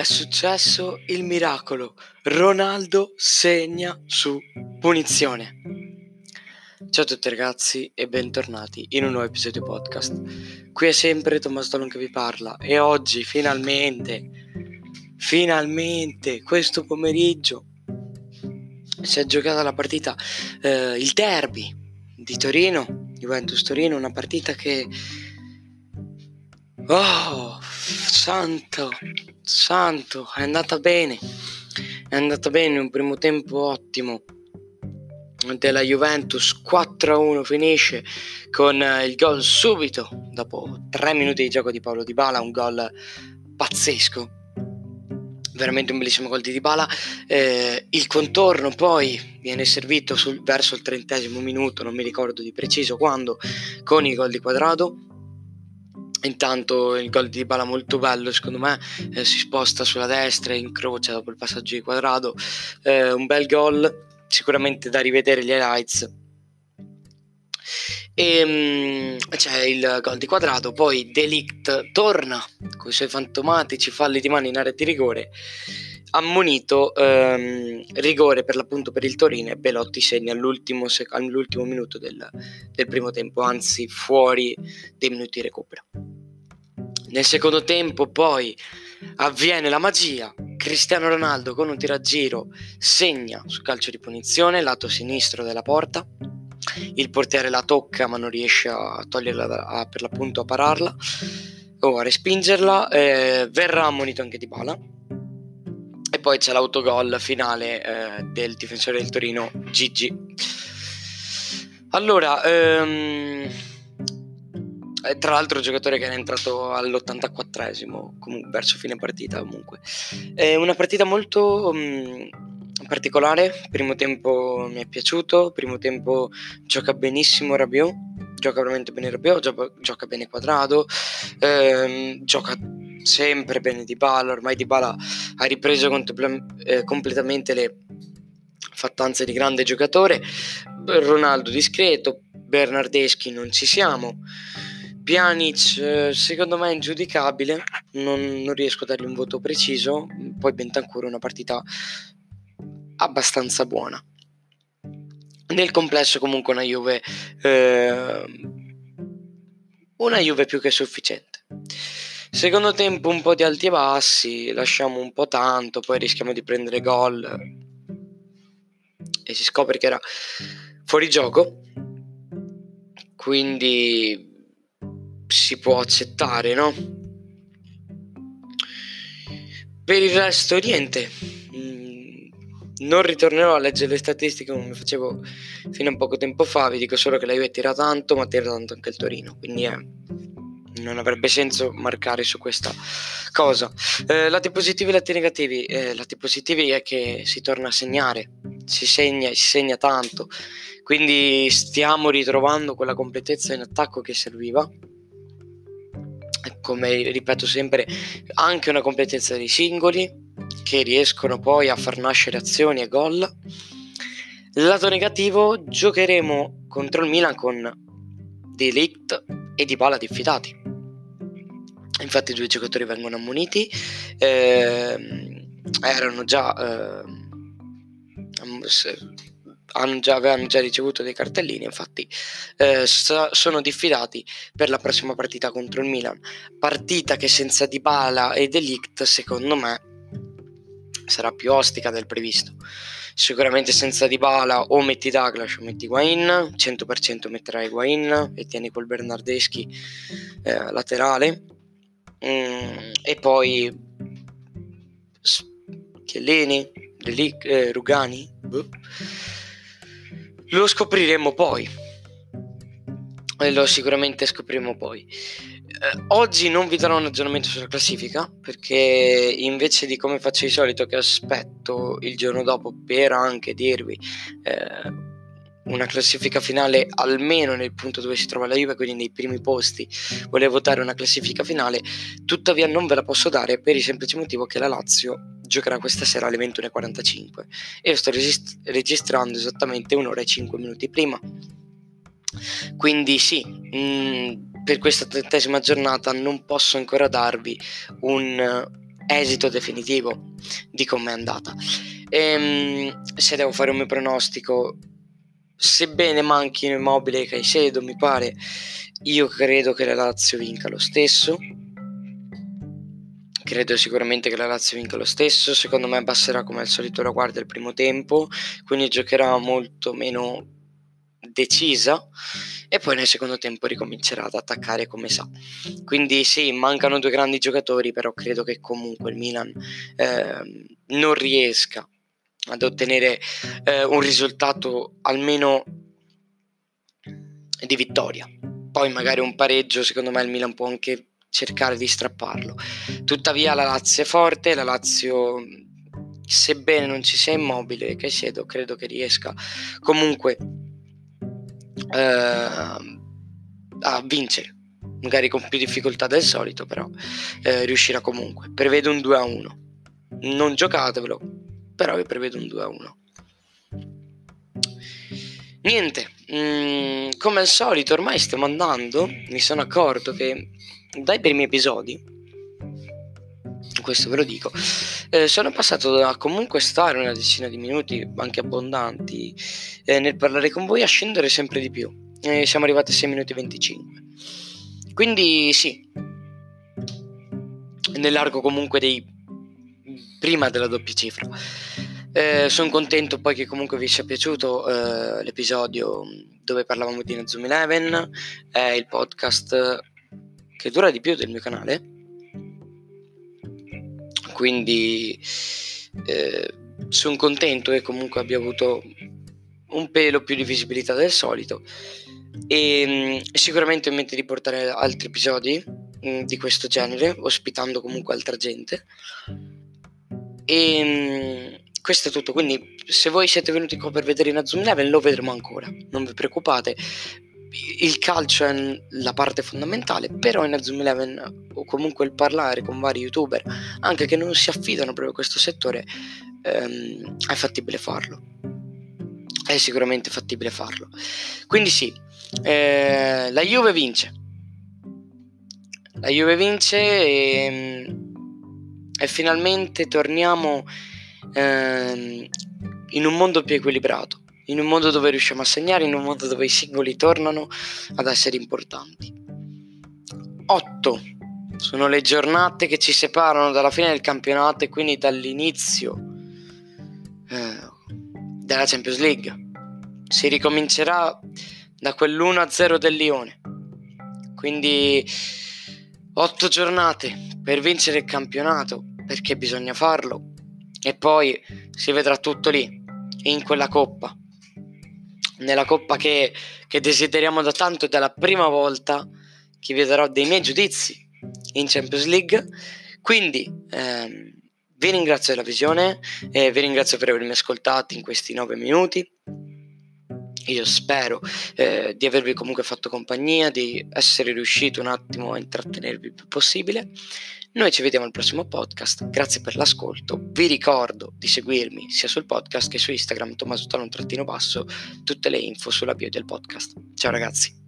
È successo il miracolo. Ronaldo segna su punizione. Ciao a tutti ragazzi e bentornati in un nuovo episodio podcast. Qui è sempre Tommaso Talon che vi parla e oggi finalmente, finalmente, questo pomeriggio si è giocata la partita, eh, il derby di Torino, Juventus Torino, una partita che... Oh, santo, santo, è andata bene. È andata bene, un primo tempo ottimo della Juventus 4-1 finisce con eh, il gol subito dopo 3 minuti di gioco di Paolo Di Bala, un gol pazzesco. Veramente un bellissimo gol di Dybala. Eh, il contorno poi viene servito sul, verso il trentesimo minuto, non mi ricordo di preciso quando, con il gol di Quadrado Intanto il gol di Dybala molto bello, secondo me eh, si sposta sulla destra e incrocia dopo il passaggio di quadrato. Eh, un bel gol, sicuramente da rivedere gli highlights. E um, c'è il gol di quadrato, poi Delict torna con i suoi fantomatici falli di mano in area di rigore ammonito ehm, rigore per l'appunto per il Torino e Belotti segna all'ultimo, sec- all'ultimo minuto del, del, primo tempo, anzi fuori dei minuti di recupero. Nel secondo tempo poi avviene la magia, Cristiano Ronaldo con un tiraggiro segna su calcio di punizione, lato sinistro della porta, il portiere la tocca ma non riesce a toglierla a, per l'appunto a pararla o a respingerla, eh, verrà ammonito anche di bala poi c'è l'autogol finale eh, del difensore del Torino, Gigi. Allora, ehm, tra l'altro giocatore che era entrato all'84esimo, comunque, verso fine partita comunque. È una partita molto um, particolare, primo tempo mi è piaciuto, primo tempo gioca benissimo Rabiot, gioca veramente bene Rabiot, gioca, gioca bene Quadrado, ehm, gioca sempre bene di Bala, ormai di Bala ha ripreso contempla- eh, completamente le fattanze di grande giocatore, Ronaldo discreto, Bernardeschi non ci siamo, Pjanic eh, secondo me è ingiudicabile, non, non, riesco a dargli un voto preciso, poi Bentancur una partita abbastanza buona. Nel complesso comunque una Juve, eh, una Juve più che sufficiente. Secondo tempo un po' di alti e bassi, lasciamo un po' tanto, poi rischiamo di prendere gol e si scopre che era fuori gioco. Quindi si può accettare, no? Per il resto niente. Mm, non ritornerò a leggere le statistiche come facevo fino a poco tempo fa, vi dico solo che la Juve tira tanto, ma tira tanto anche il Torino, quindi è non avrebbe senso marcare su questa cosa. Eh, lati positivi e lati negativi. Eh, lati positivi è che si torna a segnare, si segna, si segna tanto, quindi stiamo ritrovando quella completezza in attacco che serviva. Come ripeto sempre, anche una completezza dei singoli che riescono poi a far nascere azioni e gol. Lato negativo, giocheremo contro il Milan con Delict e Di Bala diffidati infatti i due giocatori vengono ammoniti, eh, erano già, eh, già, avevano già ricevuto dei cartellini, infatti eh, sono diffidati per la prossima partita contro il Milan, partita che senza Dybala e Delict secondo me sarà più ostica del previsto. Sicuramente senza Dybala o metti Douglas o metti Guain, 100% metterai Guain e tieni quel Bernardeschi eh, laterale Mm, e poi Chiellini, eh, Rugani, boh. lo scopriremo poi. E lo sicuramente scopriremo poi. Eh, oggi non vi darò un aggiornamento sulla classifica perché invece di come faccio di solito che aspetto il giorno dopo per anche dirvi eh, una classifica finale almeno nel punto dove si trova la Juve, quindi nei primi posti. Volevo dare una classifica finale, tuttavia non ve la posso dare per il semplice motivo che la Lazio giocherà questa sera alle 21.45 e io sto regist- registrando esattamente un'ora e 5 minuti prima. Quindi sì, mh, mm, per questa trentesima giornata non posso ancora darvi un esito definitivo di com'è andata. Ehm, se devo fare un mio pronostico, sebbene manchino Immobile e Caicedo, mi pare, io credo che la Lazio vinca lo stesso. Credo sicuramente che la Lazio vinca lo stesso. Secondo me abbasserà come al solito la guardia il primo tempo, quindi giocherà molto meno decisa e poi nel secondo tempo ricomincerà ad attaccare come sa. Quindi sì, mancano due grandi giocatori, però credo che comunque il Milan eh, non riesca ad ottenere eh, un risultato almeno di vittoria. Poi magari un pareggio, secondo me il Milan può anche cercare di strapparlo. Tuttavia la Lazio è forte, la Lazio sebbene non ci sia immobile che siedo, credo che riesca comunque eh, a vincere magari con più difficoltà del solito però eh, riuscirà comunque prevedo un 2 a 1 non giocatevelo però vi prevedo un 2 a 1 niente mm, come al solito ormai stiamo andando mi sono accorto che dai primi episodi questo ve lo dico eh, sono passato da comunque stare una decina di minuti anche abbondanti eh, nel parlare con voi a scendere sempre di più. Eh, siamo arrivati a 6 minuti e 25 quindi sì nell'arco comunque dei prima della doppia cifra. Eh, sono contento poi che comunque vi sia piaciuto eh, l'episodio dove parlavamo di Zoom Eleven, è il podcast che dura di più del mio canale, quindi eh, sono contento che comunque abbia avuto un pelo più di visibilità del solito e mh, sicuramente ho in mente di portare altri episodi mh, di questo genere, ospitando comunque altra gente. E ehm, questo è tutto. Quindi, se voi siete venuti qua per vedere Inazuma Eleven, lo vedremo ancora. Non vi preoccupate. Il calcio è la parte fondamentale, però in Inazuma Eleven, o comunque il parlare con vari youtuber, anche che non si affidano proprio a questo settore, ehm, è fattibile farlo. È sicuramente fattibile farlo. Quindi sì, eh, la Juve vince. La Juve vince e ehm, e finalmente torniamo ehm, in un mondo più equilibrato, in un mondo dove riusciamo a segnare, in un mondo dove i singoli tornano ad essere importanti. 8 sono le giornate che ci separano dalla fine del campionato e quindi dall'inizio eh, della Champions League. Si ricomincerà da quell'1-0 del Lione. Quindi 8 giornate per vincere il campionato perché bisogna farlo e poi si vedrà tutto lì, in quella coppa, nella coppa che, che desideriamo da tanto è la prima volta che vi darò dei miei giudizi in Champions League. Quindi ehm, vi ringrazio della visione e vi ringrazio per avermi ascoltato in questi nove minuti. Io spero eh, di avervi comunque fatto compagnia, di essere riuscito un attimo a intrattenervi il più possibile. Noi ci vediamo al prossimo podcast, grazie per l'ascolto. Vi ricordo di seguirmi sia sul podcast che su Instagram, Tommaso Talon-basso, tutte le info sulla bio del podcast. Ciao ragazzi.